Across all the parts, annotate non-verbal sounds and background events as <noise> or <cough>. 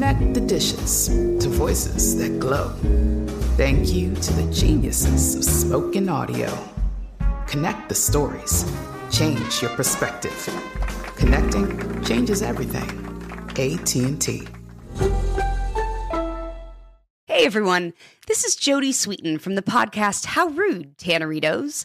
Connect the dishes to voices that glow. Thank you to the geniuses of spoken audio. Connect the stories. Change your perspective. Connecting changes everything. AT&T. Hey everyone, this is Jodie Sweetin from the podcast How Rude, Tanneritos.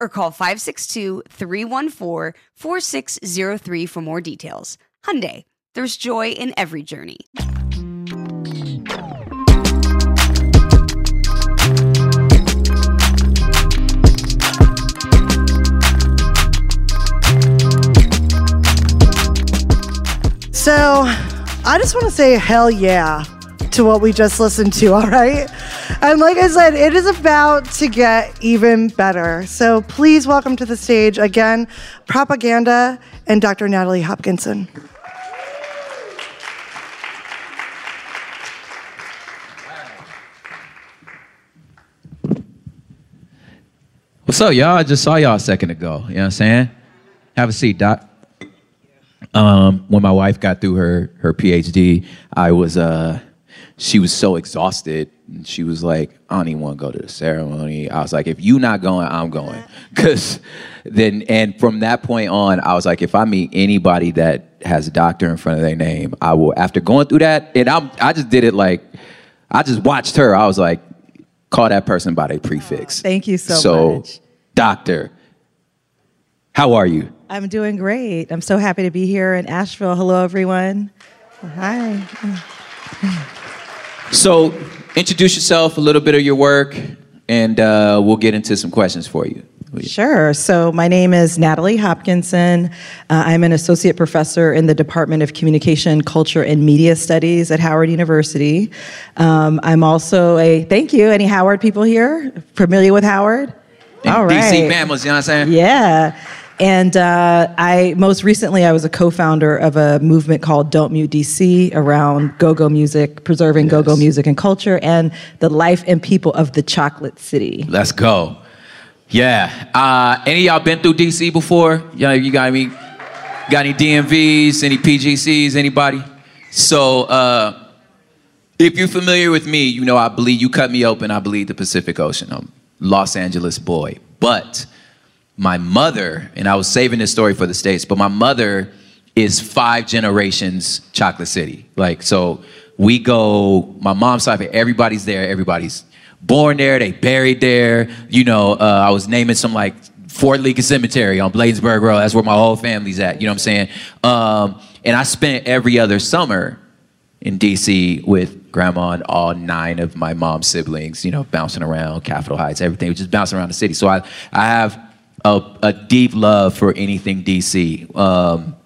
or call 562-314-4603 for more details. Hyundai, there's joy in every journey. So, I just want to say hell yeah to what we just listened to, <laughs> all right? And like I said, it is about to get even better. So, please welcome to the stage again, Propaganda and Dr. Natalie Hopkinson. What's up, y'all? I just saw y'all a second ago. You know what I'm saying? Have a seat, Doc. Um, when my wife got through her her PhD, I was uh, she was so exhausted. And she was like, "I don't even want to go to the ceremony." I was like, "If you not going, I'm going." Cause then, and from that point on, I was like, if I meet anybody that has a doctor in front of their name, I will. After going through that, and I'm, I just did it like, I just watched her. I was like, call that person by their prefix. Thank you so, so much. doctor, how are you? I'm doing great. I'm so happy to be here in Asheville. Hello, everyone. Hi. So, introduce yourself, a little bit of your work, and uh, we'll get into some questions for you. Sure. So, my name is Natalie Hopkinson. Uh, I'm an associate professor in the Department of Communication, Culture, and Media Studies at Howard University. Um, I'm also a, thank you, any Howard people here? Familiar with Howard? And All right. DC Mammals, you know what I'm saying? Yeah. And uh, I most recently I was a co-founder of a movement called Don't Mute DC around go-go music, preserving go-go music and culture, and the life and people of the Chocolate City. Let's go. Yeah. Uh, any of y'all been through DC before? Yeah, you got any? Got any DMVs? Any PGCs? Anybody? So, uh, if you're familiar with me, you know I believe You cut me open. I believe the Pacific Ocean. I'm Los Angeles boy. But my mother, and I was saving this story for the states, but my mother is five generations Chocolate City. Like so, we go. My mom's side, everybody's there. Everybody's born there. They buried there. You know, uh, I was naming some like Fort Lincoln Cemetery on Bladensburg Road. That's where my whole family's at. You know what I'm saying? Um, and I spent every other summer in DC with grandma and all nine of my mom's siblings, you know, bouncing around Capitol Heights, everything, just bouncing around the city. So I, I have a, a deep love for anything DC. Um,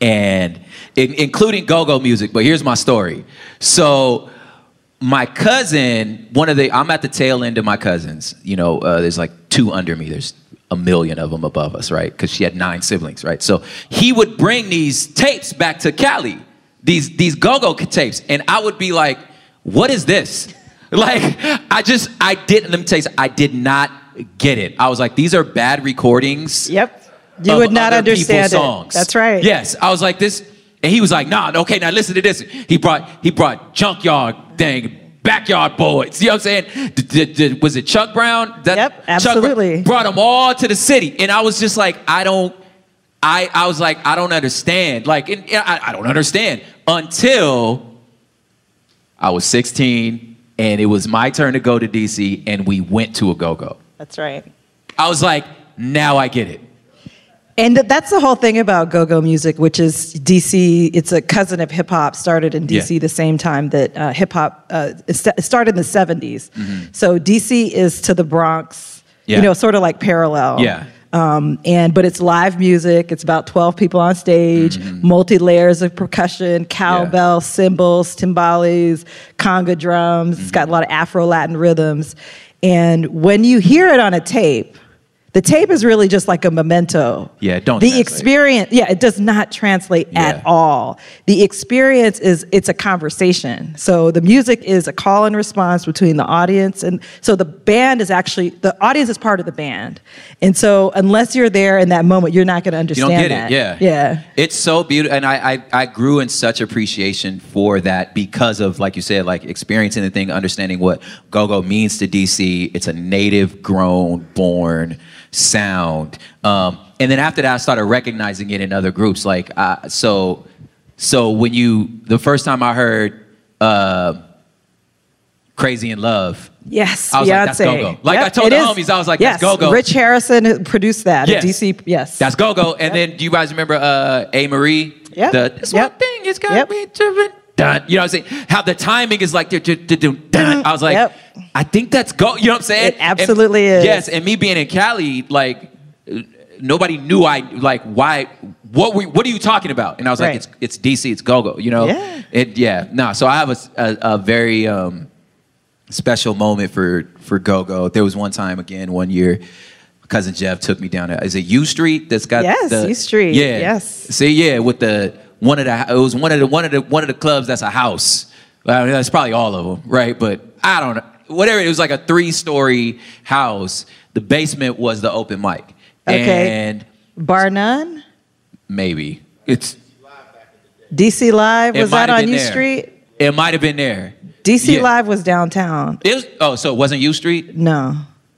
and in, including go-go music, but here's my story. So my cousin, one of the, I'm at the tail end of my cousins. You know, uh, there's like two under me. There's a million of them above us, right? Because she had nine siblings, right? So he would bring these tapes back to Cali these these go-go tapes, and I would be like, "What is this?" <laughs> Like, I just I didn't. Let me tell you, I did not get it. I was like, "These are bad recordings." Yep. You would not understand songs. That's right. Yes, I was like this, and he was like, "Nah, okay, now listen to this." He brought he brought junkyard thing. Backyard boys, you know what I'm saying? D- d- d- was it Chuck Brown? That Yep, Chuck absolutely. Brown brought them all to the city, and I was just like, I don't, I, I was like, I don't understand. Like, and, and I, I don't understand until I was 16, and it was my turn to go to DC, and we went to a go go. That's right. I was like, now I get it. And that's the whole thing about go-go music, which is DC. It's a cousin of hip hop. Started in DC Yeah. the same time that uh, hip hop uh, it st- it started in the '70s. So DC is to the Bronx. Mm-hmm. Yeah. You know, sort of like parallel. Yeah. Um, and but it's live music. It's about 12 people on stage, Mm-hmm. multi layers of percussion, cowbell, cymbals, timbales, conga drums. It's Mm-hmm. got a lot of Afro Latin rhythms. And when you hear it on a tape, the tape is really just like a memento. Yeah, don't The translate. experience, yeah, it does not translate Yeah. at all. The experience is it's a conversation. So the music is a call and response between the audience and so the band is actually the audience is part of the band. And so unless you're there in that moment, you're not going to understand You don't get that. it, yeah. Yeah. It's so beautiful, and I, I I grew in such appreciation for that because of like you said, like experiencing the thing, understanding what go-go means to DC. It's a native, grown, born sound, um, and then after that, I started recognizing it in other groups. Like uh, so, so when you the first time I heard. Uh, Crazy in Love. Yes, I was Beyonce. like, that's go-go. Like, Yep, I told the is. homies, I was like, yes. that's go-go. Rich Harrison produced that Yes. DC. Yes. That's go go. And then do you guys remember uh Amerie? Yeah, The this Yep. one thing is got Yep. me driven. Dun. You know what I'm saying? How the timing is like, du- du- du- du- dun. I was like, Yep. I think that's go. You know what I'm saying? It absolutely And- is. Yes, and me being in Cali, like nobody knew I like why. What we, What are you talking about? And I was Right. like, it's it's DC, it's go go. You know? Yeah. It yeah. No. So I have a a very um, special moment for for go go. There was one time again one year. Cousin Jeff took me down. To, is it U Street that's got Yes, the U Street, Yeah, yes. See, yeah, with the one of the it was one of the one of the one of the clubs that's a house. I mean, that's probably all of them, right? But I don't know. Whatever. It was like a three story house. The basement was the open mic, Okay. and Bar none. maybe it's DC Live was that on U there. Street? It might have been there. DC Yeah. Live was downtown. It was. Oh, so it wasn't U Street. No.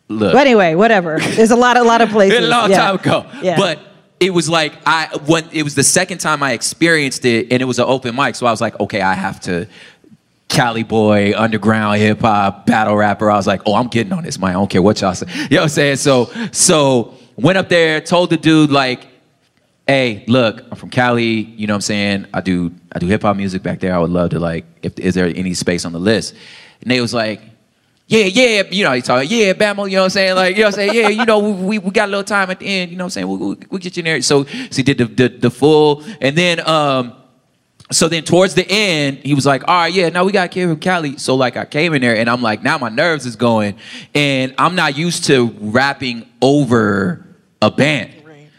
Look. But anyway, whatever. There's a lot, a lot of <laughs> places. a long Yeah. time ago. Yeah. But it was like I when it was the second time I experienced it, and it was an open mic. So I was like, okay, I have to. Cali boy, underground hip hop, battle rapper. I was like, oh, I'm getting on this, man. I don't care what y'all say. You know what I'm saying? So, so went up there, told the dude like, hey, look, I'm from Cali. You know what I'm saying? I do I do hip hop music back there. I would love to like, if is there any space on the list? And they was like, yeah, yeah, you know, he talking, yeah, Bama, you know what I'm saying? Like, you know what I'm saying? Yeah, you know, we, we got a little time at the end, you know what I'm saying? We'll, we'll, we'll get you in there. So, so he did the, the, the full, and then, um, so then towards the end, he was like, all right, yeah, now we got Kid from Cali. So like I came in there and I'm like, now my nerves is going. And I'm not used to rapping over a band.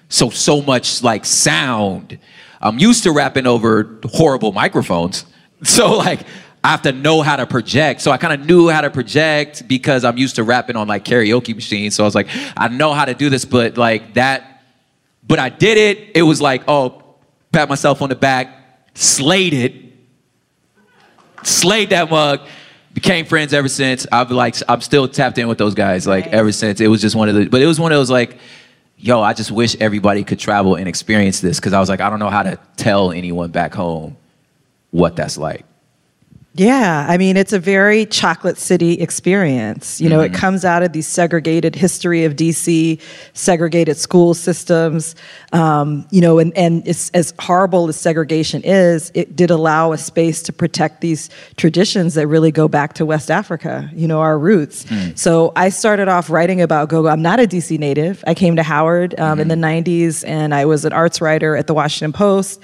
So so much like sound. I'm used to rapping over horrible microphones. <laughs> So like I have to know how to project. So I kind of knew how to project because I'm used to rapping on like karaoke machines. So I was like, I know how to do this, but like that but I did it. It was like, oh, pat myself on the back, slayed it, slayed that mug. Became friends ever since. I've like, I'm still tapped in with those guys. Like ever since, it was just one of the. But it was one of those like, yo, I just wish everybody could travel and experience this because I was like, I don't know how to tell anyone back home what that's like. Yeah, I mean, it's a very chocolate city experience. You know, Mm-hmm. it comes out of the segregated history of DC, segregated school systems. Um, you know, and, and it's, as horrible as segregation is, it did allow a space to protect these traditions that really go back to West Africa, you know, our roots. Hmm. So I started off writing about go-go. I'm not a DC native. I came to Howard um, in the Mm-hmm. 90s, and I was an arts writer at the Washington Post.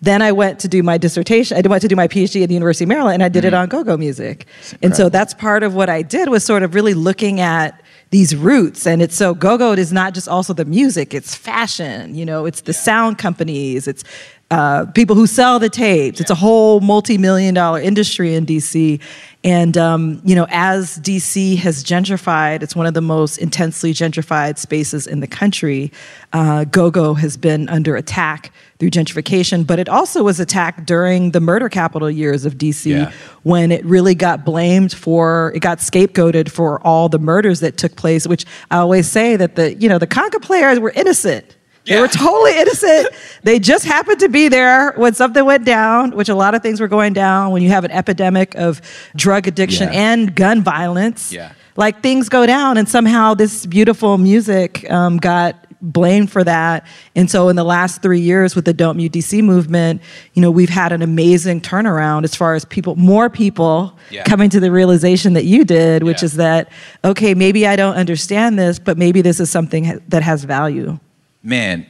Then I went to do my dissertation. I went to do my PhD at the University of Maryland, and I did it on go-go music. And so that's part of what I did was sort of really looking at these roots. And it's so go-go is not just also the music; it's fashion. You know, it's the sound companies. It's uh, people who sell the tapes. It's a whole multi-million dollar industry in DC. And um, you know, as DC has gentrified, it's one of the most intensely gentrified spaces in the country. Uh, go-go has been under attack through gentrification, but it also was attacked during the murder capital years of DC Yeah. when it really got blamed for it got scapegoated for all the murders that took place. Which I always say that the you know the conga players were innocent. They Yeah. were totally <laughs> innocent. they just happened to be there when something went down, which a lot of things were going down when you have an epidemic of drug addiction Yeah. and gun violence. Yeah. Like things go down, and somehow this beautiful music um, got blamed for that. And so, in the last three years with the Don't Mute DC movement, you know, we've had an amazing turnaround as far as people, more people Yeah. coming to the realization that you did, which Yeah. is that, okay, maybe I don't understand this, but maybe this is something that has value. Man,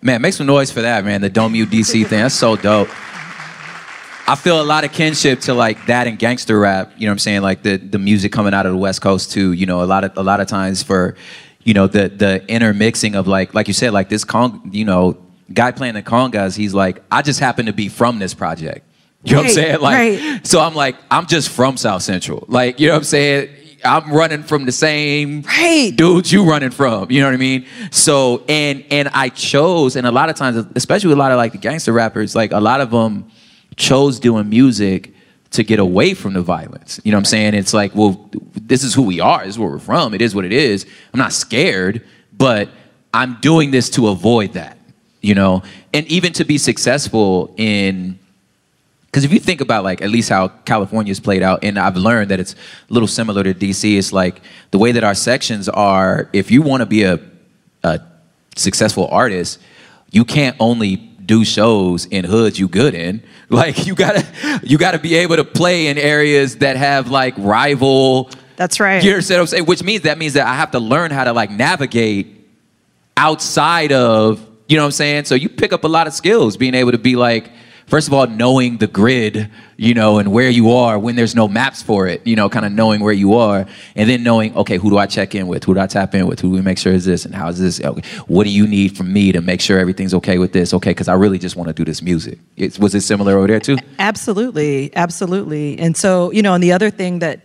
man, make some noise for that, man. The Don't Mute DC thing. That's so dope. I feel a lot of kinship to like that and gangster rap. You know what I'm saying? Like the the music coming out of the West Coast too. You know, a lot of a lot of times for, you know, the the intermixing of like like you said, like this con, you know, guy playing the congas. He's like, I just happen to be from this project. You know what I'm saying? Like, right. so I'm like, I'm just from South Central. Like, you know what I'm saying? I'm running from the same Right. dudes you running from. You know what I mean? So and and I chose, and a lot of times, especially with a lot of like the gangster rappers, like a lot of them chose doing music to get away from the violence. You know what I'm saying? It's like, well, this is who we are. This is where we're from. It is what it is. I'm not scared, but I'm doing this to avoid that. You know, and even to be successful in because if you think about like at least how California's played out, and I've learned that it's a little similar to DC. It's like the way that our sections are. If you want to be a, a successful artist, you can't only do shows in hoods you good in. <laughs> Like you gotta you gotta be able to play in areas that have like rival. That's right. You understand what I'm saying? Which means that means that I have to learn how to like navigate outside of, you know what I'm saying? So you pick up a lot of skills being able to be like, first of all, knowing the grid, you know, and where you are when there's no maps for it, you know, kind of knowing where you are. And then knowing, okay, who do I check in with? Who do I tap in with? Who do we make sure is this? And how is this? Okay, what do you need from me to make sure everything's okay with this? Okay, because I really just want to do this music. It's, was it similar over there too? Absolutely, absolutely. And so, you know, and the other thing that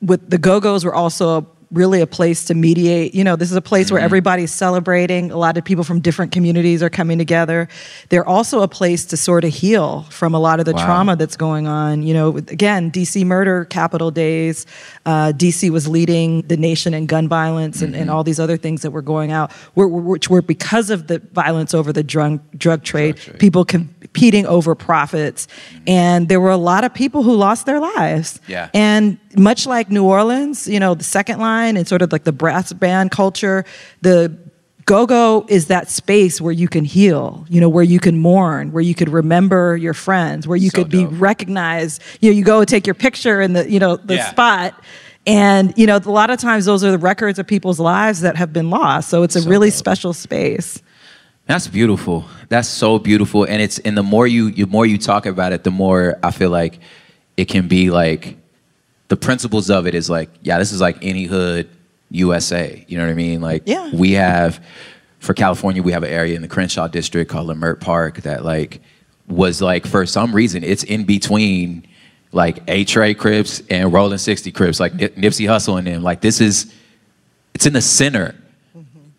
with the Go Go's were also really a place to mediate. You know, this is a place Mm-hmm. where everybody's celebrating. A lot of people from different communities are coming together. They're also a place to sort of heal from a lot of the Wow. trauma that's going on. You know, again, DC murder capital days. Uh, DC was leading the nation in gun violence and, Mm-hmm. and all these other things that were going out, which were because of the violence over the drug drug trade. trade. People competing over profits, and there were a lot of people who lost their lives. Yeah. And much like New Orleans, you know, the second line and sort of like the brass band culture, the go-go is that space where you can heal, you know, where you can mourn, where you could remember your friends, where you So could be dope. recognized. You know, you go and take your picture in the, you know, the Yeah. spot. And you know, a lot of times those are the records of people's lives that have been lost. So it's a So really dope. special space. That's beautiful. That's so beautiful. And it's and the more you the more you talk about it, the more I feel like it can be like the principles of it is like, yeah, this is like any hood USA. You know what I mean? Like Yeah. we have for California, we have an area in the Crenshaw district called Leimert Park that like was like for some reason it's in between like Eight Trey Crips and Rolling 60 Crips, like Nip- Nipsey Hussle and them. Like this is it's in the center.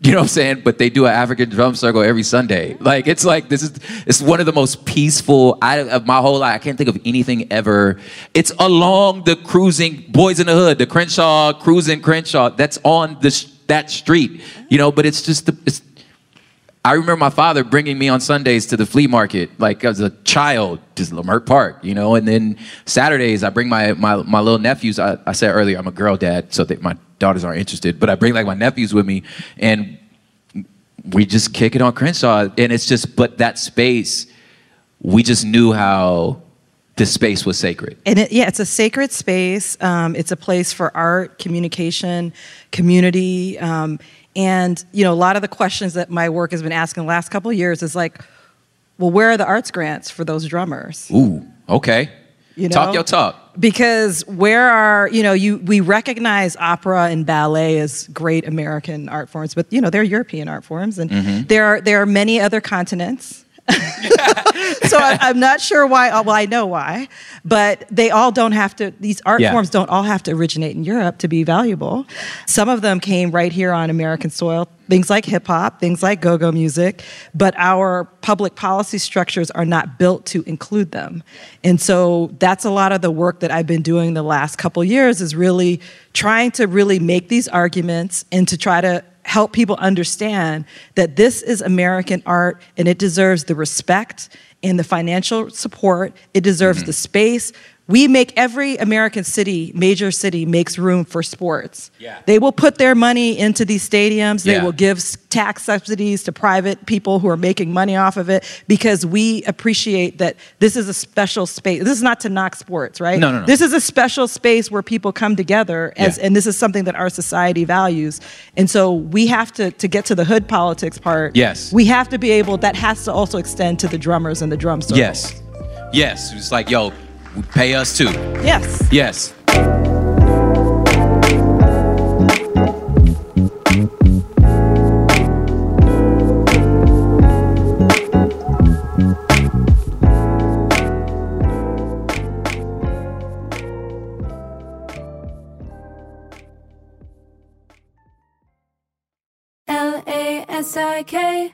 You know what I'm saying? But they do an African drum circle every Sunday. Like it's like this is it's one of the most peaceful I of my whole life. I can't think of anything ever. It's along the cruising Boys in the Hood, the Crenshaw cruising Crenshaw. That's on this that street. You know, but it's just the it's. I remember my father bringing me on Sundays to the flea market, like as a child, just Leimert Park, you know. And then Saturdays, I bring my my, my little nephews. I, I said earlier, I'm a girl dad, so that my daughters aren't interested. But I bring like my nephews with me, and we just kick it on Crenshaw. And it's just, but that space, we just knew how the space was sacred. And it, yeah, it's a sacred space. Um, it's a place for art, communication, community, um, and you know a lot of the questions that my work has been asking the last couple of years is like, well, where are the arts grants for those drummers? Ooh, okay. You know? talk your talk. Because where are you know you we recognize opera and ballet as great American art forms, but you know they're European art forms, and mm-hmm. there are there are many other continents <laughs> so I, I'm not sure why. uh, Well, I know why, but they all don't have to. These art Yeah. forms don't all have to originate in Europe to be valuable. Some of them came right here on American soil. Things like hip hop, things like go-go music, but our public policy structures are not built to include them. And so that's a lot of the work that I've been doing the last couple years is really trying to really make these arguments and to try to help people understand that this is American art and it deserves the respect and the financial support. It deserves mm-hmm. the space. We make every American city, major city, makes room for sports. Yeah. They will put their money into these stadiums. They Yeah. will give tax subsidies to private people who are making money off of it because we appreciate that this is a special space. This is not to knock sports, right? No, no, no. This is a special space where people come together as, Yeah. and this is something that our society values. And so we have to to get to the hood politics part. Yes. We have to be able that has to also extend to the drummers and the drum circles. Yes. Yes. It's like, yo, pay us too. Yes. Yes. L A S I K,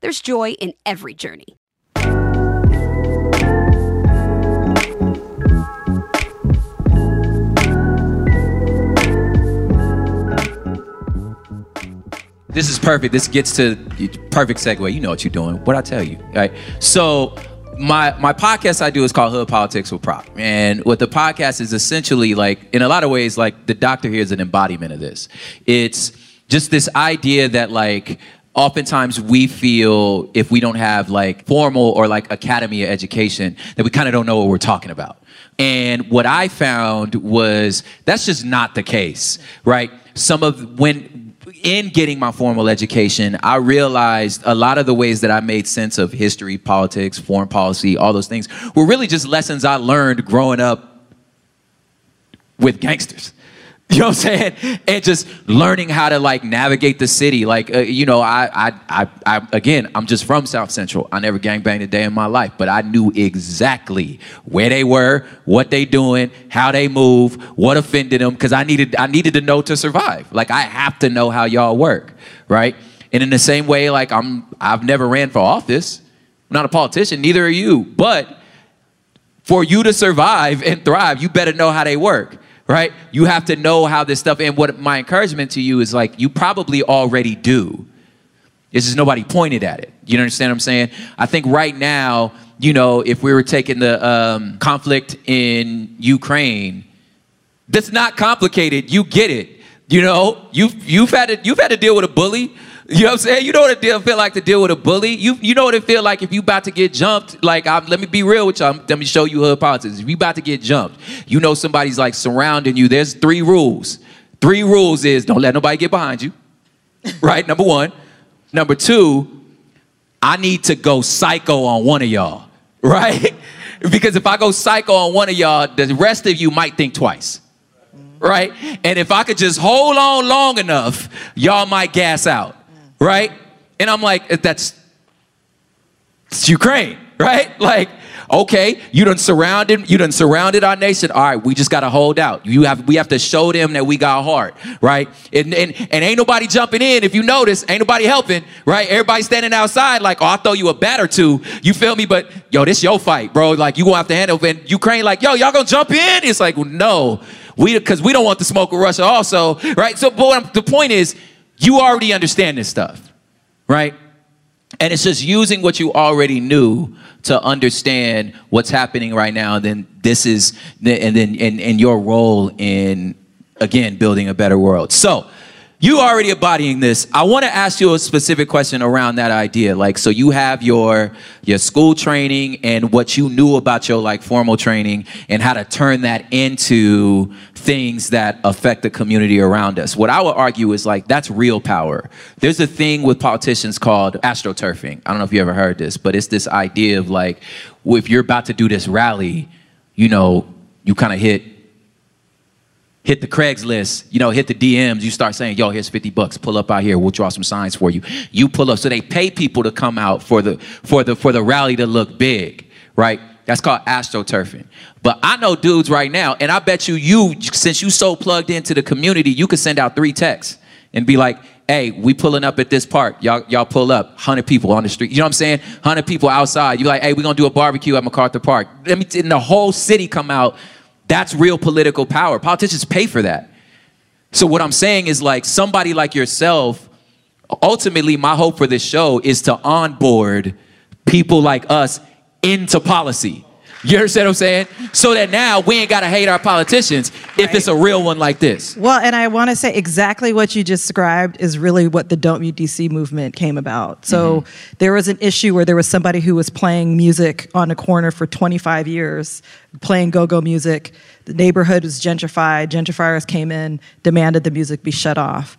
there's joy in every journey. This is perfect. This gets to perfect segue. You know what you're doing. What I tell you, right? So my my podcast I do is called Hood Politics with Prop, and what the podcast is essentially like, in a lot of ways, like the doctor here is an embodiment of this. It's just this idea that like oftentimes we feel if we don't have like formal or like academy education that we kind of don't know what we're talking about. And what I found was that's just not the case, right? Some of when in getting my formal education, I realized a lot of the ways that I made sense of history, politics, foreign policy, all those things were really just lessons I learned growing up with gangsters. <laughs> You know what I'm saying? And just learning how to like navigate the city. Like, uh, you know, I, I, I, I, again, I'm just from South Central. I never gangbanged a day in my life, but I knew exactly where they were, what they doing, how they move, what offended them, because I needed, I needed to know to survive. Like, I have to know how y'all work, right? And in the same way, like, I'm, I've never ran for office. I'm not a politician. Neither are you. But for you to survive and thrive, you better know how they work, right? You have to know how this stuff. And what my encouragement to you is like, you probably already do. It's just nobody pointed at it. You understand what I'm saying? I think right now, you know, if we were taking the um, conflict in Ukraine, that's not complicated. You get it. You know, you've you've had to you've had to deal with a bully. You know what I'm saying? You know what it deal, feel like to deal with a bully. You you know what it feel like if you about to get jumped. Like I'm, let me be real with y'all. Let me show you hood politics. If you about to get jumped, you know somebody's like surrounding you. There's three rules. Three rules is don't let nobody get behind you. <laughs> right? Number one. Number two, I need to go psycho on one of y'all. <laughs> Right? because if I go psycho on one of y'all, the rest of you might think twice mm-hmm. right? And if I could just hold on long enough, y'all might gas out, right? And I'm like, that's it's Ukraine, <laughs> right? Like, okay, you done surrounded, you done surrounded our nation. All right, we just gotta hold out. You have we have to show them that we got heart, right? And and, and ain't nobody jumping in. If you notice, ain't nobody helping, right? Everybody standing outside, like, oh, I'll throw you a bat or two. You feel me? But yo, this your fight, bro. Like you gonna have to handle it. And Ukraine, like, yo, y'all gonna jump in? It's like, no. We because we don't want the smoke with Russia also, right? So, but the point is, you already understand this stuff, right? And it's just using what you already knew to understand what's happening right now. And then this is, and then and, and your role in again building a better world. So you already embodying this. I want to ask you a specific question around that idea. Like, so you have your your school training and what you knew about your like formal training and how to turn that into things that affect the community around us. What I would argue is like that's real power. There's a thing with politicians called astroturfing. I don't know if you ever heard this, but it's this idea of like if you're about to do this rally, you know, you kind of hit hit the Craigslist, you know, hit the DMs, you start saying, yo, here's 50 bucks, pull up out here, we'll draw some signs for you. You pull up. So they pay people to come out for the for the for the rally to look big, right? That's called astroturfing. But I know dudes right now, and I bet you you, since you so plugged into the community, you could send out three texts and be like, hey, we pulling up at this park. Y'all, y'all pull up. 100 people on the street. You know what I'm saying? 100 people outside. You're like, hey, we're going to do a barbecue at MacArthur Park. Let me, and the whole city come out that's real political power. Politicians pay for that. So what I'm saying is like somebody like yourself, ultimately my hope for this show is to onboard people like us into policy. You understand what I'm saying? So that now we ain't gotta hate our politicians if Right. it's a real one like this. Well, and I want to say exactly what you just described is really what the Don't Mute DC movement came about. So mm-hmm. there was an issue where there was somebody who was playing music on a corner for 25 years, playing go-go music. The neighborhood was gentrified. Gentrifiers came in, demanded the music be shut off.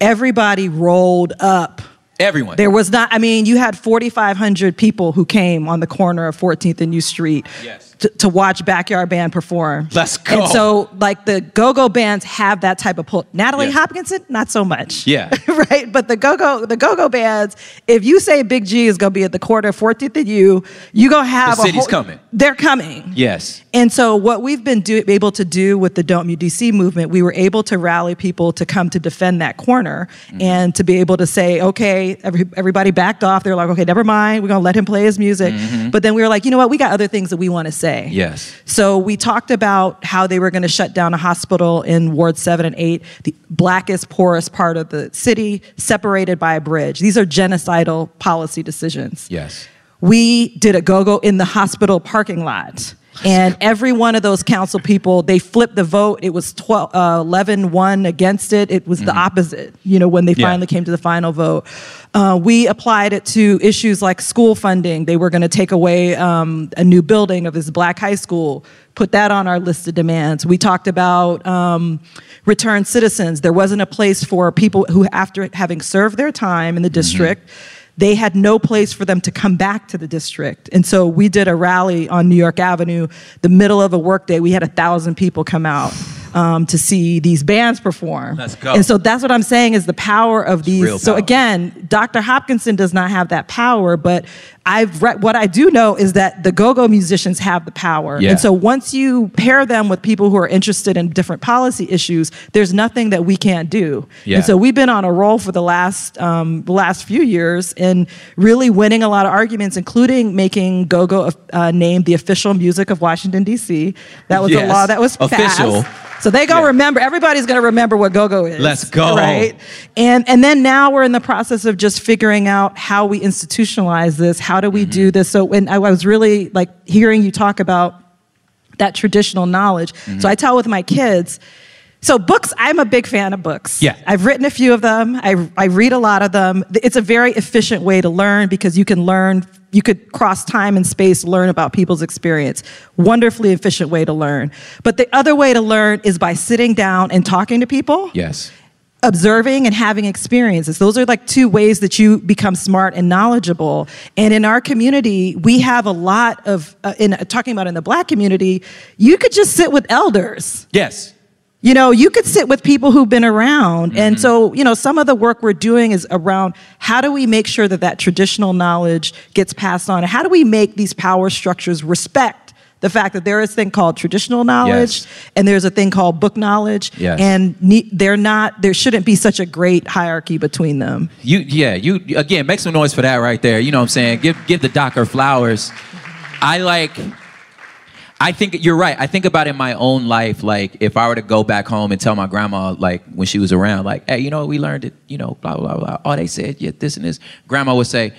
Everybody rolled up. Everyone. There was not, I mean, you had 4,500 people who came on the corner of 14th and U Street Yes. To, to watch Backyard Band perform. Let's go. And so, like, the go go bands have that type of pull. Natalie Yeah. Hopkinson, not so much. Yeah. <laughs> right? But the go go the go go bands, if you say Big G is going to be at the corner of 14th and U, you going to have The a city's whole- coming. They're coming. yes. And so, what we've been do, able to do with the Don't Mute DC movement, we were able to rally people to come to defend that corner Mm-hmm. and to be able to say, okay, every, everybody backed off. They're like, okay, never mind. We're going to let him play his music. But then we were like, you know what? We got other things that we want to say. Mm-hmm. Yes. So we talked about how they were going to shut down a hospital in Ward 7 and 8, the blackest, poorest part of the city, separated by a bridge. These are genocidal policy decisions Yes. we did a go-go in the hospital parking lot and every one of those council people they flipped the vote. It was 12 uh, 11 1 against it. It was the opposite you know when they Mm-hmm. Yeah. finally came to the final vote. Uh, we applied it to issues like school funding. They were going to take away um, a new building of this black high school put that on our list of demands. We talked about um, returned citizens. There wasn't a place for people who after having served their time in the district they had no place for them to come back to the district. And so we did a rally on New York Avenue, the middle of a workday. We had a thousand people come out um, to see these bands perform. Let's go. And so that's what I'm saying is the power of these. real So again, Dr. Hopkinson does not have that power, but I've read, what I do know is that the go-go musicians have the power. Yeah. And so once you pair them with people who are interested in different policy issues, there's nothing that we can't do. Yeah. And so we've been on a roll for the last um, the last few years in really winning a lot of arguments, including making go-go uh, named the official music of Washington D.C. That was a law that was Official. passed. So they gonna Yeah. remember. Everybody's gonna remember what go-go is. Let's go. Right. And and then now we're in the process of just figuring out how we institutionalize this. How do we Mm-hmm. do this? So when I was really like hearing you talk about that traditional knowledge. Mm-hmm. So I tell with my kids. So books, I'm a big fan of books. Yeah. I've written a few of them. I, I read a lot of them. It's a very efficient way to learn because you can learn, you could cross time and space, learn about people's experience. Wonderfully efficient way to learn. But the other way to learn is by sitting down and talking to people Yes. Observing and having experiences. Those are like two ways that you become smart and knowledgeable. And in our community, we have a lot of, uh, in talking about in the black community, you could just sit with elders. Yes. You know, you could sit with people who've been around. And so, you know, some of the work we're doing is around how do we make sure that that traditional knowledge gets passed on? And how do we make these power structures respect the fact that there is a thing called traditional knowledge Yes. and there's a thing called book knowledge. Yes. And ne- they're not, there shouldn't be such a great hierarchy between them. You yeah, you again make some noise for that right there. You know what I'm saying? Give give the doc her flowers. I like I think you're right. I think about in my own life, like if I were to go back home and tell my grandma, like when she was around, like, hey, you know, we learned it, you know, blah blah blah. Oh, they said yeah, this and this. Grandma would say,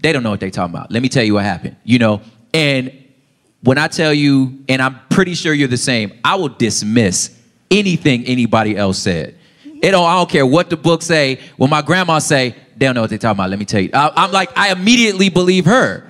they don't know what they talking about. Let me tell you what happened. You know, and when I tell you, and I'm pretty sure you're the same, I will dismiss anything anybody else said. It don't, I don't care what the book say. When my grandma say, they don't know what they talking about. Let me tell you. I, I'm like, I immediately believe her.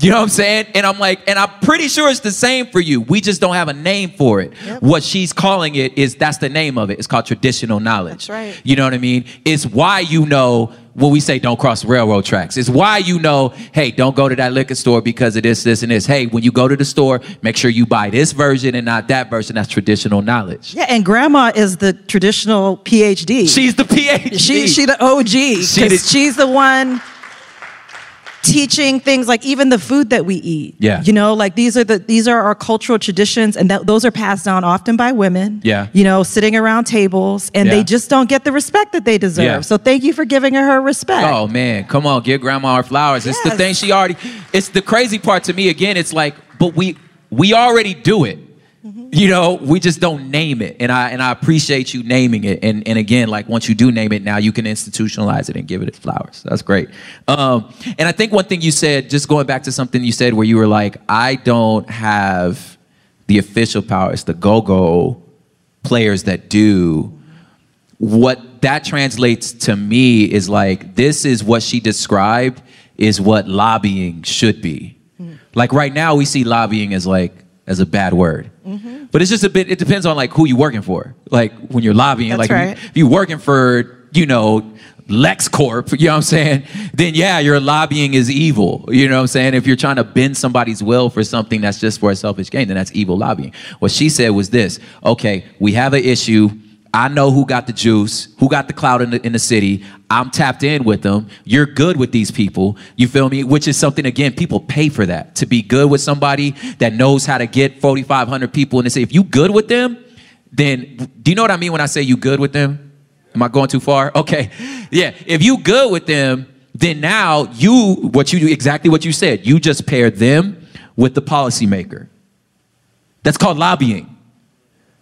You know what I'm saying? And I'm like, and I'm pretty sure it's the same for you. We just don't have a name for it. What she's calling it is that's the name of it. It's called traditional knowledge. That's right. You know what I mean? It's why you know when we say don't cross railroad tracks. It's why you know, hey, don't go to that liquor store because of this, this, and this. Hey, when you go to the store, make sure you buy this version and not that version. That's traditional knowledge. Yeah, and grandma is the traditional PhD. She's the PhD. she, she the OG. She the- she's the one teaching things like even the food that we eat. Yeah. You know, like these are the these are our cultural traditions and that, those are passed down often by women. Yeah. You know, sitting around tables and Yeah. they just don't get the respect that they deserve. Yeah. So thank you for giving her her respect. Oh man, come on, give grandma her flowers. It's the thing she already. It's the crazy part to me. Again, it's like, but we we already do it. You know, we just don't name it, and I and I appreciate you naming it. And and again, like once you do name it, now you can institutionalize it and give it its flowers. That's great. Um, and I think one thing you said, just going back to something you said, where you were like, I don't have the official power. It's the go-go players that do what that translates to me is like this is what she described is what lobbying should be like right now we see lobbying as like as a bad word but it's just a bit it depends on like who you're working for like when you're lobbying That's like if you- right. if you're working for you know LexCorp, you know what I'm saying? <laughs> Then yeah, your lobbying is evil. You know what I'm saying? If you're trying to bend somebody's will for something that's just for a selfish gain, then that's evil lobbying. What she said was this: Okay, we have an issue. I know who got the juice, who got the clout in the, in the city. I'm tapped in with them. You're good with these people. You feel me? Which is something, again, people pay for that. To be good with somebody that knows how to get 4,500 people in the city. If you good with them, then do you know what I mean when I say you good with them? Am I going too far? <laughs> Okay. Yeah. If you good with them, then now you, what you do, exactly what you said, you just pair them with the policymaker. That's called lobbying.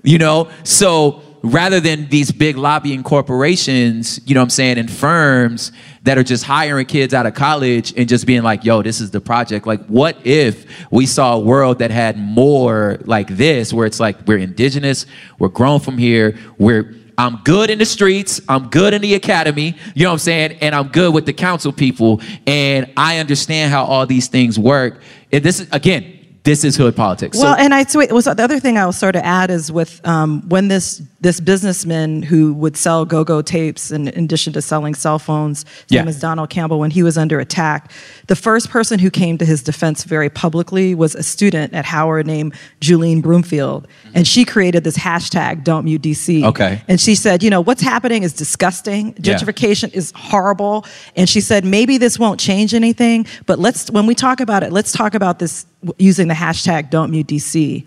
You know? So rather than these big lobbying corporations, you know what I'm saying, and firms that are just hiring kids out of college and just being like, yo, this is the project. Like, what if we saw a world that had more like this, where it's like we're indigenous, we're grown from here, we're I'm good in the streets, I'm good in the academy, you know what I'm saying? And I'm good with the council people, and I understand how all these things work. And this is again, this is hood politics. Well, so, and I so was the other thing I will sort of add is with um, when this this businessman who would sell go-go tapes in, in addition to selling cell phones, his Yeah. name is Donald Campbell. When he was under attack, the first person who came to his defense very publicly was a student at Howard named Julene Broomfield, and she created this hashtag Don't Mute DC. Okay. and she said, you know, what's happening is disgusting. Yeah. Gentrification is horrible, and she said maybe this won't change anything, but let's when we talk about it, let's talk about this using the hashtag don't mute dc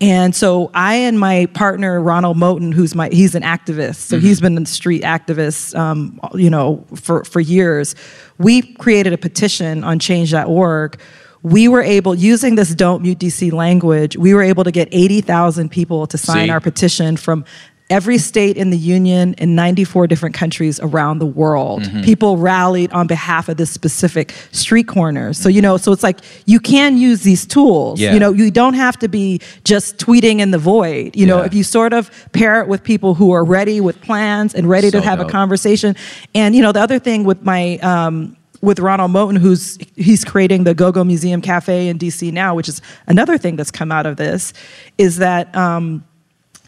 and so i and my partner ronald moten who's my he's an activist. So he's been a street activist um, you know for, for years. We created a petition on change.org we were able, using this Don't Mute DC language, we were able to get 80,000 people to sign See? our petition from every state in the union in 94 different countries around the world. Mm-hmm. People rallied on behalf of this specific street corner. So, you know, so it's like you can use these tools. Yeah. You know, you don't have to be just tweeting in the void. You know, if you sort of pair it with people who are ready with plans and ready to have dope. a conversation. And, you know, the other thing with my, um, with Ronald Moten, who's he's creating the Go Go Museum Cafe in DC now, which is another thing that's come out of this, is that um,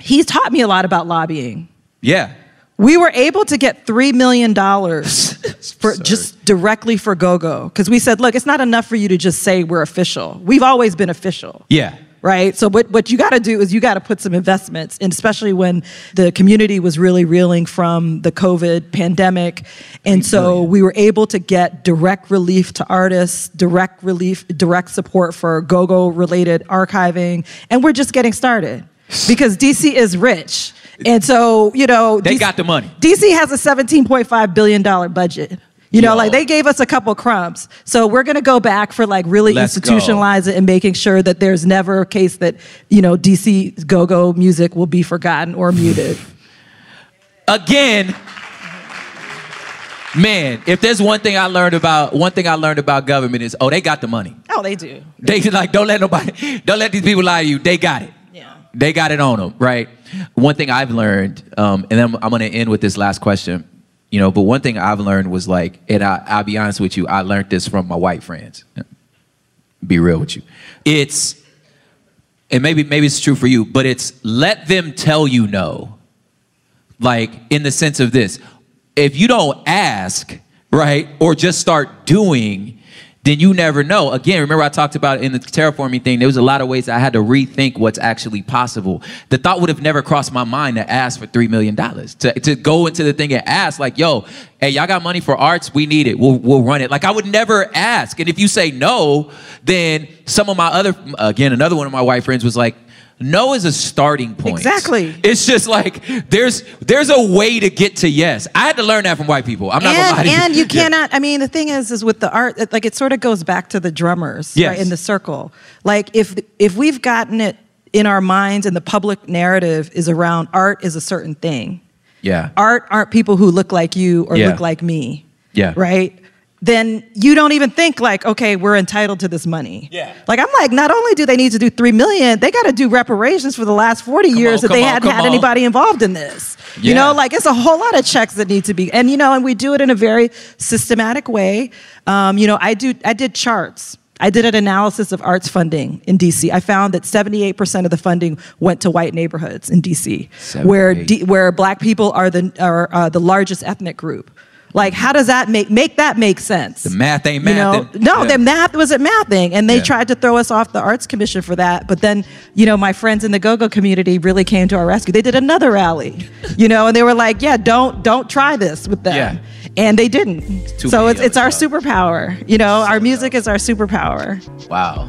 he's taught me a lot about lobbying. Yeah. We were able to get $3 million <laughs> for just directly for GoGo. Because we said, look, it's not enough for you to just say we're official. We've always been official. Yeah. Right? So, what, what you got to do is you got to put some investments, and especially when the community was really reeling from the COVID pandemic. And so we were able to get direct relief to artists, direct relief, direct support for go go related archiving. And we're just getting started because DC is rich. And so, you know, They DC got the money. DC has a $17.5 billion budget. You know, Yo. like they gave us a couple crumbs. So we're going to go back for like really Let's go. institutionalize it and making sure that there's never a case that, you know, DC go go music will be forgotten or muted. <laughs> Again, man, if there's one thing I learned about one thing I learned about government is oh they got the money. oh, they do. They like don't let nobody don't let these people lie to you. They got it. They got it on them, right? One thing I've learned, um, and then I'm, to end with this last question. You know, but one thing I've learned was like, and I, I'll be honest with you, I learned this from my white friends. Be real with you. It's, and maybe maybe it's true for you, but it's let them tell you no. Like in the sense of this, if you don't ask, right, or just start doing, then you never know. Again, remember I talked about in the terraforming thing, there was a lot of ways I had to rethink what's actually possible. The thought would have never crossed my mind to ask for $3 million, to, to go into the thing and ask, like, yo, hey, y'all got money for arts? We need it. We'll, we'll run it. Like, I would never ask. And if you say no, then some of my other, again, another one of my white friends was like, no is a starting point. Exactly. It's just like there's there's a way to get to yes. I had to learn that from white people. I'm not gonna lie and, to you. and you cannot i mean the thing is is with the art like it sort of goes back to the drummers Yes. right in the circle like if if we've gotten it in our minds and the public narrative is around art is a certain thing Yeah. art aren't people who look like you or Yeah. look like me Yeah. right then you don't even think like okay we're entitled to this money Yeah. like i'm like not only do they need to do 3 million they got to do reparations for the last 40 years on, that they on, hadn't had on. anybody involved in this you know like it's a whole lot of checks that need to be and you know and we do it in a very systematic way um, you know i do i did charts I did an analysis of arts funding in DC. I found that 78% of the funding went to white neighborhoods in DC, where D, where black people are the are uh, the largest ethnic group. Like, how does that make make that make sense? The math ain't You know, mathing. no, Yeah. their math wasn't mathing, and they Yeah. tried to throw us off the Arts Commission for that. But then, you know, my friends in the go-go community really came to our rescue. They did another rally, you know, and they were like, "Yeah, don't don't try this with them," Yeah. and they didn't. too so it's it's our superpower. You know, our music is our superpower. Wow.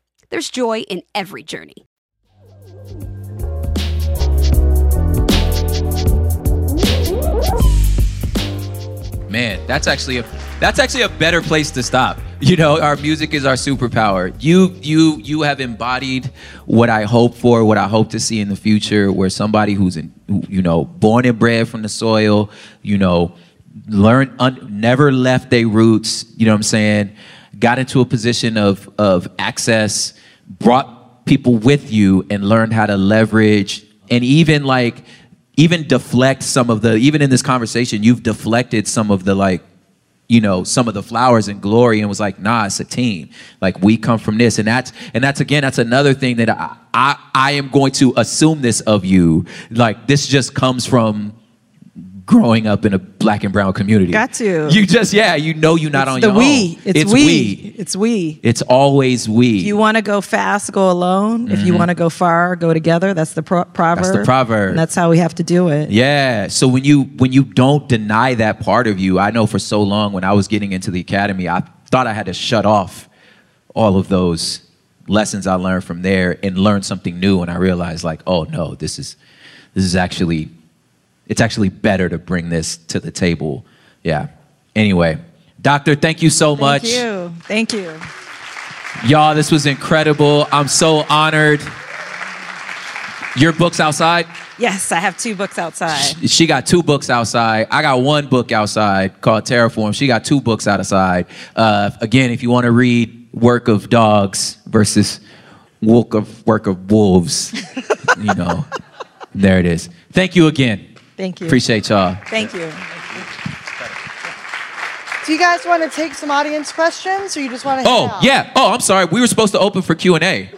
there's joy in every journey. Man, that's actually a that's actually a better place to stop. You know, our music is our superpower. You you you have embodied what I hope for, what I hope to see in the future, where somebody who's in, you know, born and bred from the soil, you know, learned un, never left their roots, you know what I'm saying? Got into a position of of access, brought people with you and learned how to leverage and even like even deflect some of the even in this conversation you've deflected some of the like you know some of the flowers and glory and was like nah it's a team. Like we come from this. And that's and that's again that's another thing that i i, I am going to assume this of you. Like this just comes from growing up in a black and brown community Got to. you just yeah you know you're not on the your we. own It's, we. It's we. it's always we If you want to go fast, go alone. If you want to go far, go together. That's the pro- proverb. Mm-hmm. the proverb. And that's how we have to do it. Yeah. So when you when you don't deny that part of you, I know for so long when I was getting into the academy, I thought I had to shut off all of those lessons I learned from there and learn something new. And I realized like, oh no, this is this is actually it's actually better to bring this to the table. Yeah. Anyway, doctor, thank you so much. Thank you. Thank you. Y'all, this was incredible. I'm so honored. Your book's outside? Yes, I have two books outside. She got two books outside. I got one book outside called Terraform. She got two books outside. Uh, again, if you want to read Work of Dogs versus Work of Work of Wolves, <laughs> you know, there it is. Thank you again. Thank you. Appreciate y'all. Thank you. Do you guys want to take some audience questions, or you just want to? Oh yeah. Oh, I'm sorry. We were supposed to open for Q and A.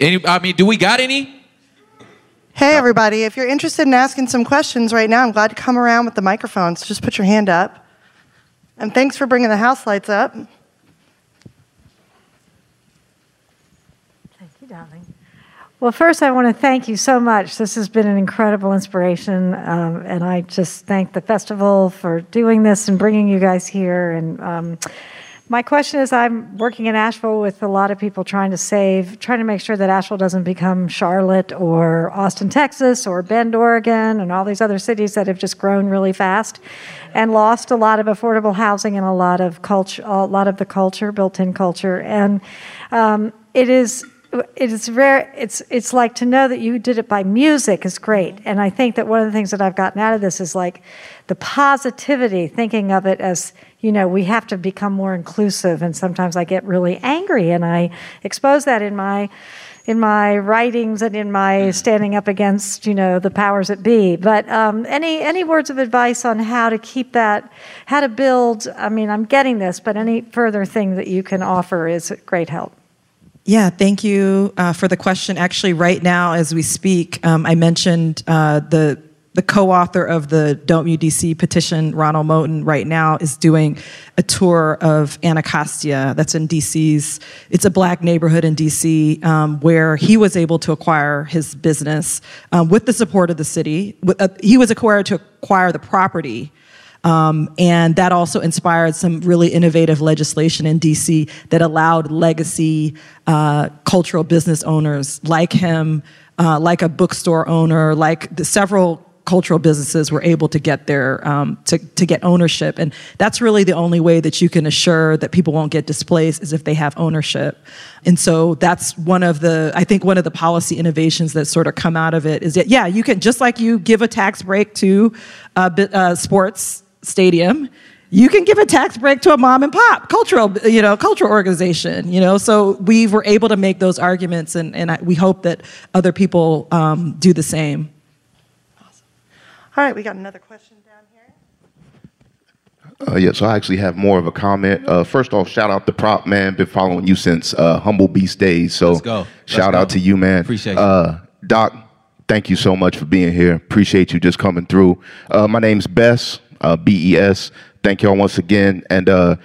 Any? I mean, do we got any? Hey, everybody! If you're interested in asking some questions right now, I'm glad to come around with the microphones. Just put your hand up. And thanks for bringing the house lights up. Thank you, darling. Well, first, I want to thank you so much. This has been an incredible inspiration, um, and I just thank the festival for doing this and bringing you guys here. And um, my question is I'm working in Asheville with a lot of people trying to save, trying to make sure that Asheville doesn't become Charlotte or Austin, Texas, or Bend, Oregon, and all these other cities that have just grown really fast and lost a lot of affordable housing and a lot of culture, a lot of the culture, built-in culture. And um, it is it is rare. it's it's like to know that you did it by music is great. And i think that one of the things that i've gotten out of this is like the positivity thinking of it as you know we have to become more inclusive and sometimes i get really angry and i expose that in my in my writings and in my standing up against you know the powers that be. But um, any any words of advice on how to keep that how to build i mean i'm getting this but any further thing that you can offer is great help Yeah, thank you uh, for the question. Actually, right now, as we speak, um, I mentioned uh, the the co-author of the Don't Mute DC petition, Ronald Moten, right now is doing a tour of Anacostia. That's in DC's. It's a black neighborhood in DC um, where he was able to acquire his business um, with the support of the city. Uh, he was acquired to acquire the property. Um, and that also inspired some really innovative legislation in DC that allowed legacy uh, cultural business owners like him, uh, like a bookstore owner, like the several cultural businesses were able to get their um, to, to get ownership. And that's really the only way that you can assure that people won't get displaced is if they have ownership. And so that's one of the i think one of the policy innovations that sort of come out of it is that yeah you can just like you give a tax break to a, a sports stadium you can give a tax break to a mom and pop cultural you know cultural organization you know so we were able to make those arguments and, and I, we hope that other people um, do the same awesome. All right, we got another question down here. Uh, yeah, so I actually have more of a comment. Uh, first off, shout out to Prop Man. Been following you since uh, Humble Beast days. So Let's go. Let's shout go. out to you, man. Appreciate you. Uh, Doc, thank you so much for being here. Appreciate you just coming through. Uh, my name's Bess, uh, B E S. Thank y'all once again. And uh,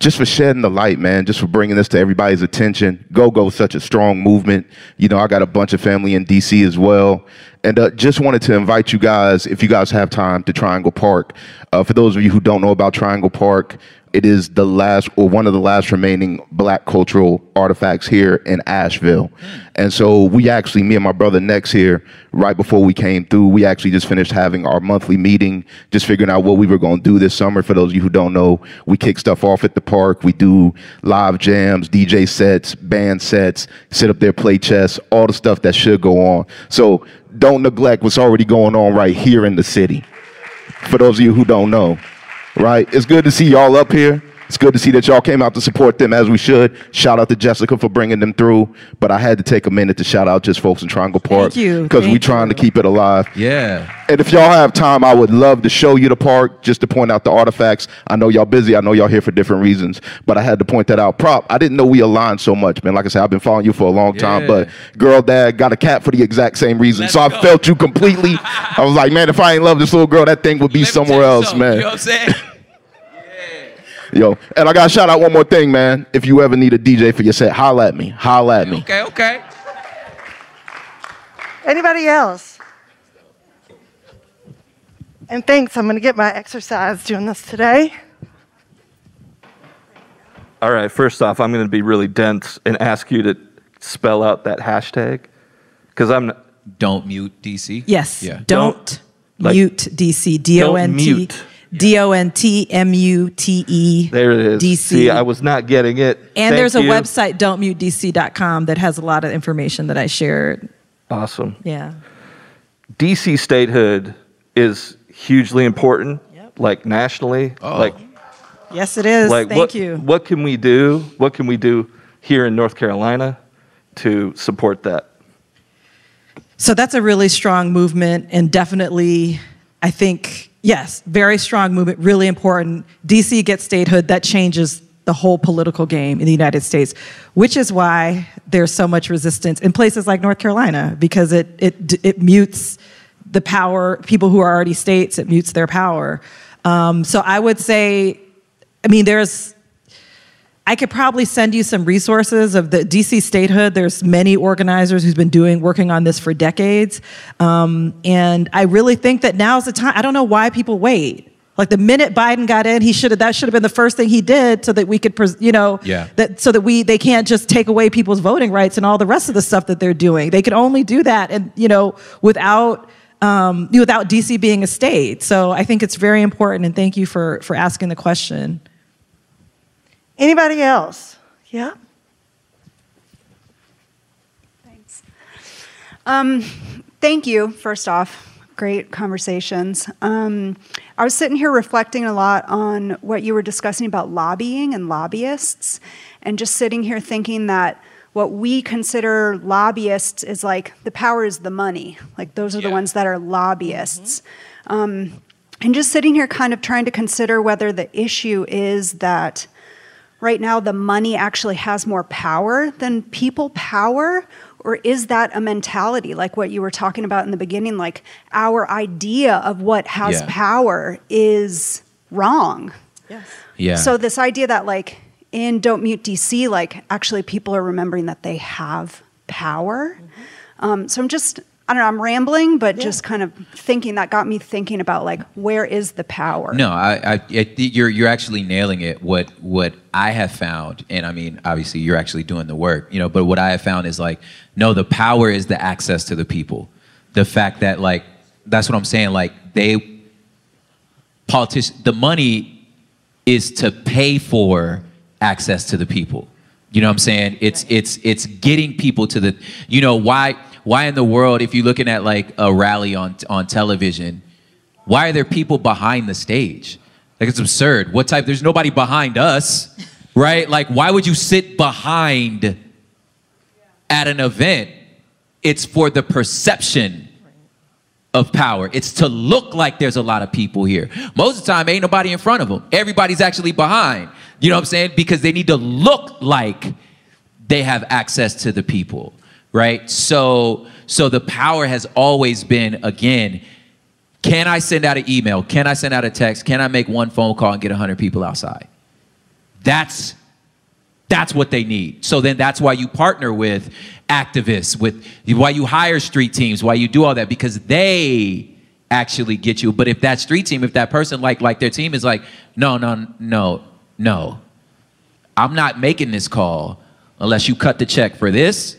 just for shedding the light, man, just for bringing this to everybody's attention. Go Go, such a strong movement. You know, I got a bunch of family in DC as well. And uh, just wanted to invite you guys, if you guys have time, to Triangle Park. Uh, for those of you who don't know about Triangle Park, it is the last or one of the last remaining black cultural artifacts here in Asheville. And so we actually, me and my brother Nex here, right before we came through, we actually just finished having our monthly meeting, just figuring out what we were going to do this summer. For those of you who don't know, we kick stuff off at the park. We do live jams, DJ sets, band sets, sit up there, play chess, all the stuff that should go on. So don't neglect what's already going on right here in the city. For those of you who don't know right? It's good to see y'all up here. It's good to see that y'all came out to support them as we should. Shout out to Jessica for bringing them through. But I had to take a minute to shout out just folks in Triangle Park. you. Because we Thank trying to keep it alive. Yeah. And if y'all have time, I would love to show you the park just to point out the artifacts. I know y'all busy. I know y'all here for different reasons, but I had to point that out. Prop, I didn't know we aligned so much, man. Like I said, I've been following you for a long time, but girl dad got a cat for the exact same reason. Let's so I go. felt you completely. I was like, man, if I ain't love this little girl, that thing would be Let somewhere else, something, man. You know what I'm saying? Yo, and I got to shout out one more thing, man. If you ever need a DJ for your set, holla at me. Holla at me. okay, okay. Anybody else? And thanks, I'm going to get my exercise doing this today. All right, first off, I'm going to be really dense and ask you to spell out that hashtag because I'm Don't mute DC. yes Yeah. don't, like- mute dc d-o-n-t mute. d-o-n-t-m-u-t-e there. It is. DC. See, I was not getting it. and Thank there's a you. website don'tmutedc.com that has a lot of information that i shared Awesome. yeah DC statehood is hugely important, like nationally. Oh. Like, yes it is like thank what, you What can we do? What can we do here in North Carolina to support that? So that's a really strong movement, and definitely, I think, yes, very strong movement, really important. DC gets statehood, that changes the whole political game in the United States, which is why there's so much resistance in places like North Carolina, because it, it, it mutes the power, people who are already states, it mutes their power. Um, so I would say, I mean, there's I could probably send you some resources of the DC statehood. There's many organizers who's been doing working on this for decades, um, and I really think that now's the time. I don't know why people wait. Like the minute Biden got in, he should have. That should have been the first thing he did, so that we could, pres- you know, Yeah. that so that we they can't just take away people's voting rights and all the rest of the stuff that they're doing. They can only do that, and you know, without. Um, without DC being a state, so I think it's very important, and thank you for for asking the question. Anybody else? Yeah? Thanks. Um, thank you, first off. Great conversations. Um, I was sitting here reflecting a lot on what you were discussing about lobbying and lobbyists, and just sitting here thinking that what we consider lobbyists is like the power is the money. Like those are the ones that are lobbyists. Um, and just sitting here kind of trying to consider whether the issue is that right now the money actually has more power than people power or is that a mentality like what you were talking about in the beginning like our idea of what has Yeah. power is wrong Yes. Yeah. so this idea that like in don't mute dc like actually people are remembering that they have power um, so i'm just i don't know i'm rambling but just kind of thinking that got me thinking about like where is the power No, I, I, I you're you're actually nailing it. What what I have found, and I mean, obviously, you're actually doing the work, you know. But what I have found is like, no, the power is the access to the people. The fact that like That's what I'm saying. Like they politicians, the money is to pay for access to the people. You know what I'm saying? It's it's it's getting people to the. You know why why in the world if you're looking at like a rally on on television, why are there people behind the stage? Like it's absurd. What type? There's nobody behind us, right? Like why would you sit behind at an event? It's for the perception of power. It's to look like there's a lot of people here. Most of the time, ain't nobody in front of them. Everybody's actually behind. You know what I'm saying? Because they need to look like they have access to the people, right? So, so the power has always been again. Can I send out an email? Can I send out a text? Can I make one phone call and get 100 people outside? That's that's what they need. So then that's why you partner with activists, with why you hire street teams, why you do all that because they actually get you. But if that street team, if that person like like their team is like, no, no, no, no, I'm not making this call unless you cut the check for this,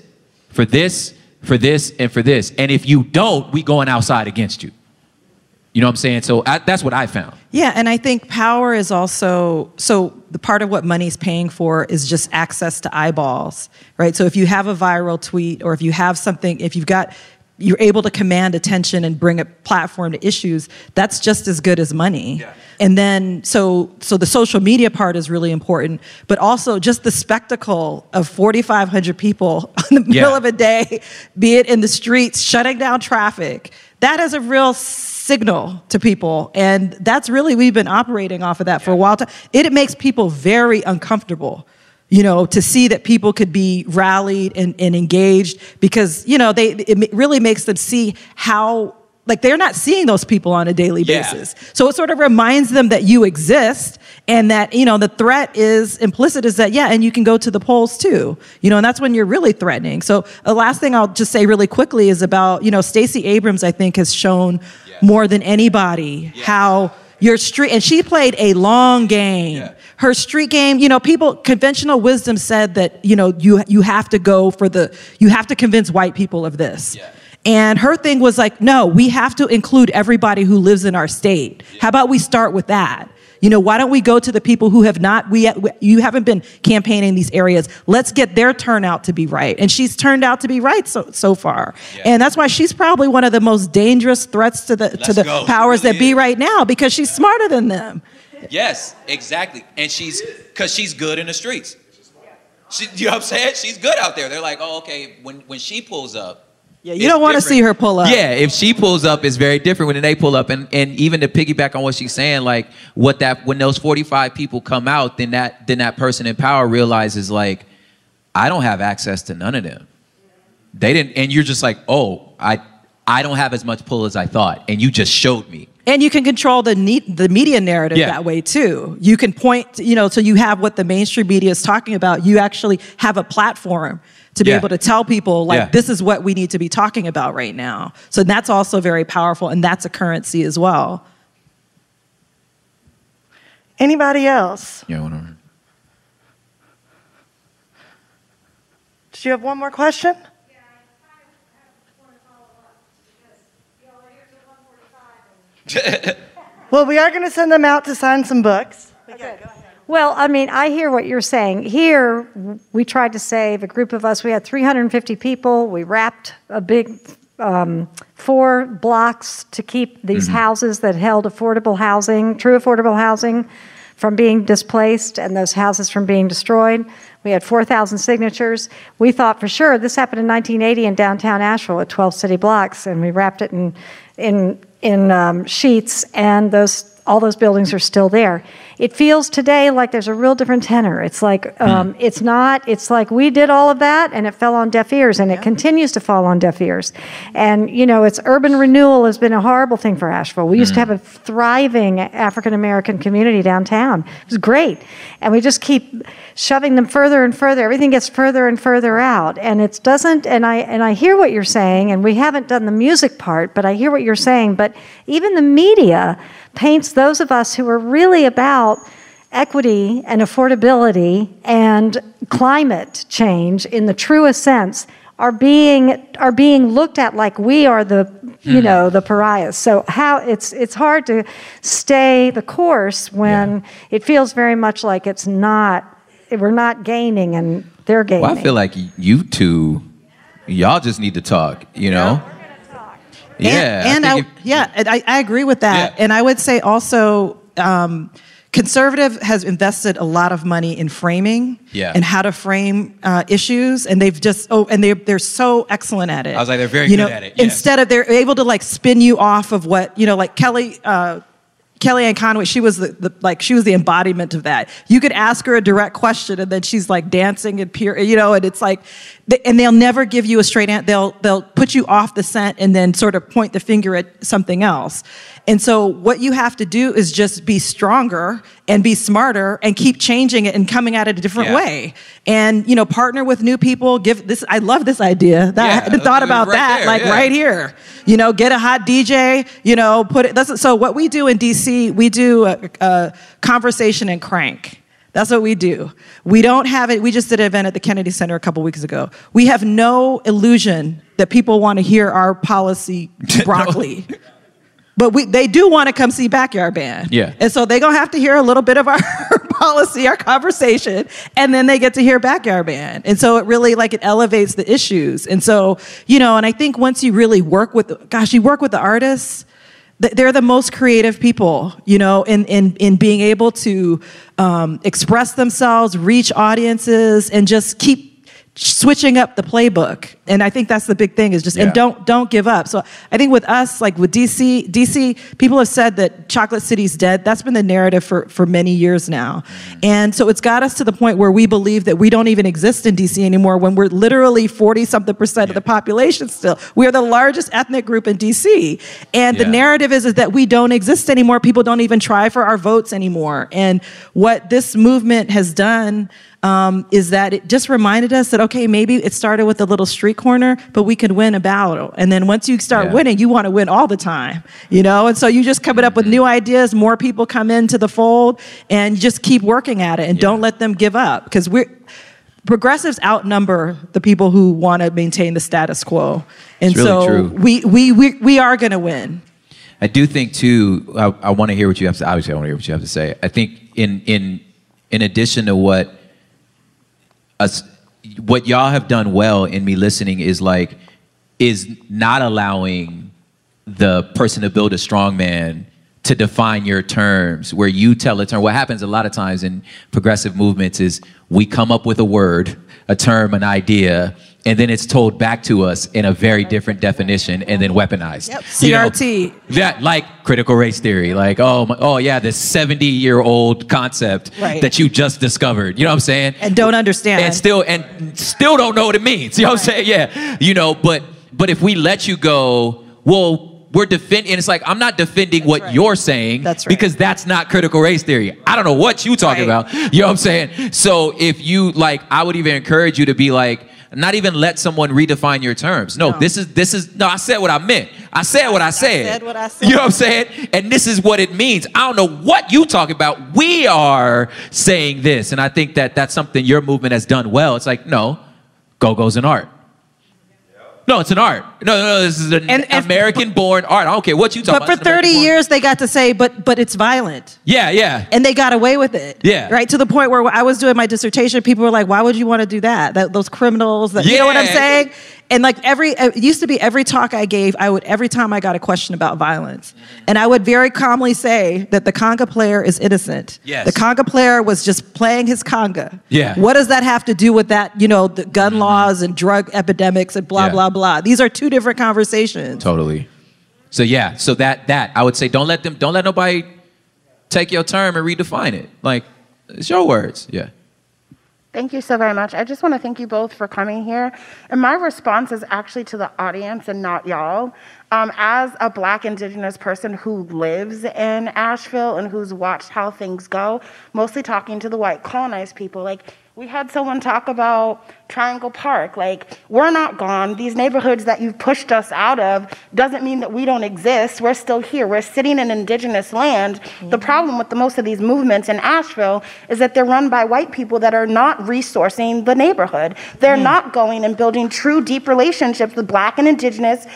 for this, for this, and for this. And if you don't, we going outside against you. You know what I'm saying? So I, that's what I found. Yeah, and I think power is also so the part of what money's paying for is just access to eyeballs, right? So if you have a viral tweet or if you have something, if you've got you're able to command attention and bring a platform to issues, that's just as good as money. Yeah. And then so so the social media part is really important, but also just the spectacle of 4500 people <laughs> in the middle Yeah. of a day, be it in the streets shutting down traffic. That is a real signal to people and that's really we've been operating off of that for a while it makes people very uncomfortable you know to see that people could be rallied and, and engaged because you know they it really makes them see how like they're not seeing those people on a daily Yeah. basis. So it sort of reminds them that you exist and that you know the threat is implicit is that yeah and you can go to the polls too you know and that's when you're really threatening. So the last thing i'll just say really quickly is about you know stacey abrams i think has shown more than anybody how your street and she played a long game her street game you know people conventional wisdom said that you know you you have to go for the you have to convince white people of this. Yeah. and her thing was like no we have to include everybody who lives in our state. How about we start with that? You know why don't we go to the people who have not we you haven't been campaigning in these areas. Let's get their turnout to be right. And she's turned out to be right so so far. Yeah. and that's why she's probably one of the most dangerous threats to the to Let's the go. Powers really that be right now because she's smarter than them Yes, exactly. And she's because she's good in the streets. She, you know what I'm saying? She's good out there. They're like, oh, okay. When when she pulls up, yeah you don't want to see her pull up Yeah, if she pulls up, it's very different when they pull up. And and even to piggyback on what she's saying, like what that when those 45 people come out, then that then that person in power realizes like, I don't have access to none of them. They didn't, and you're just like, oh, I I don't have as much pull as I thought, and you just showed me. And you can control the ne- the media narrative Yeah. that way too. You can point, you know, so you have what the mainstream media is talking about. You actually have a platform to be Yeah. able to tell people like Yeah. this is what we need to be talking about right now. So that's also very powerful and that's a currency as well. Anybody else? Yeah, whatever. Did you have one more question? Well, we are going to send them out to sign some books. Well, I mean, I hear what you're saying. Here, we tried to save a group of us. We had 350 people. We wrapped a big um, four blocks to keep these Mhm. houses that held affordable housing, true affordable housing, from being displaced and those houses from being destroyed. We had 4,000 signatures. We thought for sure this happened in 1980 in downtown Asheville at 12 city blocks, and we wrapped it in in in um, sheets, and those all those buildings are still there. It feels today like there's a real different tenor. It's like um, it's not. It's like we did all of that, and it fell on deaf ears, and it continues to fall on deaf ears. And you know, it's urban renewal has been a horrible thing for Asheville. We used to have a thriving African American community downtown. It was great, and we just keep shoving them further and further. Everything gets further and further out, and it doesn't. And I and I hear what you're saying, and we haven't done the music part, but I hear what you're saying. But even the media paints those of us who are really about equity and affordability and climate change in the truest sense are being are being looked at like we are the you Hmm. know the pariahs. So how it's it's hard to stay the course when it feels very much like it's not we're not gaining and they're gaining. Well, I feel like you two, y'all just need to talk. You know. Yeah. and, and I I, think if- yeah, I, I agree with that. And I would say also, um, conservative has invested a lot of money in framing Yeah. and how to frame uh, issues, and they've just oh, and they they're so excellent at it. I was like, they're very you good know, at it, yes. Instead of they're able to like spin you off of what you know, like Kelly. Uh, Kellyanne Conway, she was the, the like she was the embodiment of that. You could ask her a direct question, and then she's like dancing and pure, you know. And it's like, and they'll never give you a straight answer. They'll they'll put you off the scent and then sort of point the finger at something else. And so, what you have to do is just be stronger and be smarter and keep changing it and coming at it a different Yeah. way. And you know, partner with new people. Give this. I love this idea. That I Yeah, hadn't thought right about that. there, like yeah. right here. You know, get a hot DJ. You know, put it. That's so. What we do in DC, we do a, a conversation and crank. That's what we do. We don't have it. We just did an event at the Kennedy Center a couple weeks ago. We have no illusion that people want to hear our policy <laughs> broccoli. But we, they do want to come see Backyard Band. Yeah. And so they're going to have to hear a little bit of our <laughs> policy, our conversation, and then they get to hear Backyard Band. And so it really, like, it elevates the issues. And so, you know, and I think once you really work with, gosh, you work with the artists, they're the most creative people, you know, in, in, in being able to um, express themselves, reach audiences, and just keep switching up the playbook. And i think that's the big thing is just Yeah. and don't don't give up. So i think with us like with dc dc people have said that chocolate city's dead. That's been the narrative for for many years now. And so it's got us to the point where we believe that we don't even exist in dc anymore when we're literally 40 something percent of the population still. We are the largest ethnic group in dc and the narrative is, is that we don't exist anymore. People don't even try for our votes anymore. And what this movement has done um, is that it just reminded us that okay, maybe it started with a little street corner, but we could win a battle. And then once you start Yeah. winning, you want to win all the time, you know. And so you just coming up with new ideas, more people come into the fold, and just keep working at it, and don't let them give up because we're. Progressives outnumber the people who want to maintain the status quo, and really so true. we we we we are going to win. I do think too. I, I want to hear what you have to. Obviously, I want to hear what you have to say. I think in in in addition to what us, what y'all have done well in me listening is like is not allowing the person to build a strong man to define your terms where you tell a term. What happens a lot of times in progressive movements is we come up with a word a term an idea and then it's told back to us in a very different definition and then weaponized Yep. You know, CRT. that like critical race theory like oh my, oh yeah this 70 year old concept Right. that you just discovered you know what i'm saying And don't understand. and still and still don't know what it means. You know what I'm saying? Yeah. You know, but but if we let you go, well, we're defending. And it's like I'm not defending what right. you're saying. That's right. Because that's not critical race theory. I don't know what you talking Right. about. You know what I'm saying? So if you like, I would even encourage you to be like. Not even let someone redefine your terms. No, No. this is this is no. I said what I meant. I said what I said. said what I said. <laughs> You know what I'm saying? And this is what it means. I don't know what you talk about. We are saying this, and I think that that's something your movement has done well. It's like no, go go's an art. No, it's an art. No, no, no this is an And- and- American-born art. I don't care what you talk about. But for about. It's 30 years, they got to say, but but it's violent. Yeah, yeah. and they got away with it. Yeah. Right to the point where I was doing my dissertation, people were like, "Why would you want to do that? That those criminals? That, You know what I'm saying?" And like every, uh, it used to be every talk I gave, I would every time I got a question about violence, and I would very calmly say that the conga player is innocent. Yes. The conga player was just playing his conga. Yeah. What does that have to do with that? You know, the gun mm-hmm. laws and drug epidemics and blah Yeah. blah blah. These are two different conversations. Totally. So yeah, so that that I would say don't let them don't let nobody take your term and redefine it. Like it's your words. Yeah. Thank you so very much. I just want to thank you both for coming here. And my response is actually to the audience and not y'all. Um, as a Black Indigenous person who lives in Asheville and who's watched how things go, mostly talking to the white colonized people, like We had someone talk about Triangle Park. Like, we're not gone. These neighborhoods that you've pushed us out of doesn't mean that we don't exist. We're still here. We're sitting in indigenous land. The mm-hmm. problem with the most of these movements in Asheville is that they're run by white people that are not resourcing the neighborhood. They're not going and building true, deep relationships with black and indigenous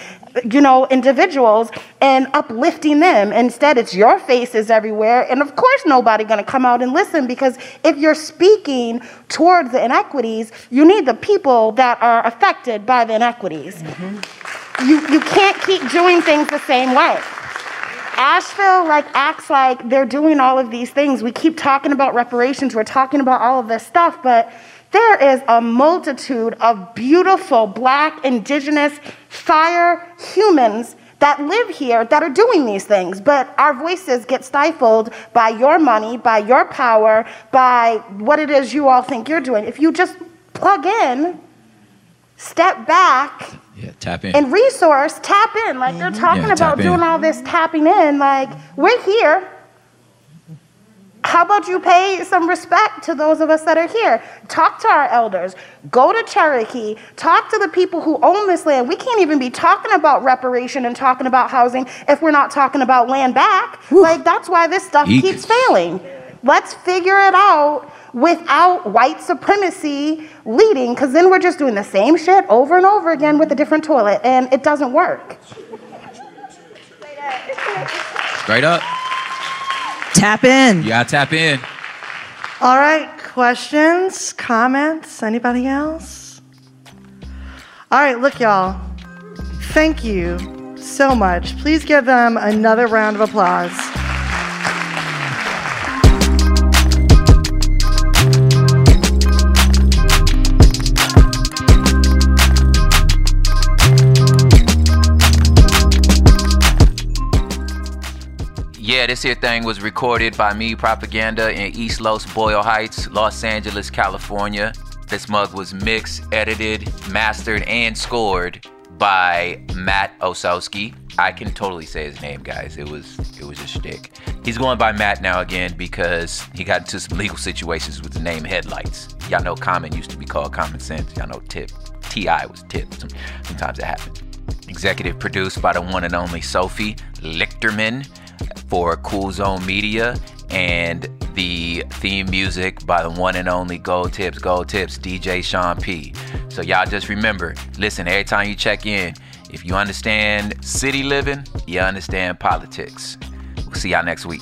you know, individuals and uplifting them. Instead, it's your faces everywhere. And of course, nobody going to come out and listen because if you're speaking towards the inequities, you need the people that are affected by the inequities. Mm-hmm. You, you can't keep doing things the same way. Asheville like acts like they're doing all of these things. We keep talking about reparations, we're talking about all of this stuff, but there is a multitude of beautiful black, indigenous, fire humans that live here that are doing these things, but our voices get stifled by your money, by your power, by what it is you all think you're doing. If you just plug in, step back, Yeah, tap in. and resource, tap in. Like they're mm-hmm. talking Yeah, about doing all this tapping in. Like we're here. How about you pay some respect to those of us that are here? Talk to our elders. Go to Cherokee. Talk to the people who own this land. We can't even be talking about reparation and talking about housing if we're not talking about land back. Like that's why this stuff Eek. keeps failing. Let's figure it out without white supremacy leading, because then we're just doing the same shit over and over again with a different toilet, and it doesn't work. Straight up. Tap in. You gotta tap in. All right, questions, comments, anybody else? All right, look, y'all. Thank you so much. Please give them another round of applause. Yeah, this here thing was recorded by me, Propaganda, in East Los Boyle Heights, Los Angeles, California. This mug was mixed, edited, mastered, and scored by Matt Osowski. I can totally say his name, guys. It was it was a shtick. He's going by Matt now again because he got into some legal situations with the name Headlights. Y'all know Common used to be called Common Sense. Y'all know Tip. T.I. was Tip. Sometimes it happened. Executive produced by the one and only Sophie Lichterman for Cool Zone Media, and the theme music by the one and only Gold Tips, Gold Tips, DJ Sean P. So y'all just remember, listen, every time you check in, if you understand city living, you understand politics. We'll see y'all next week.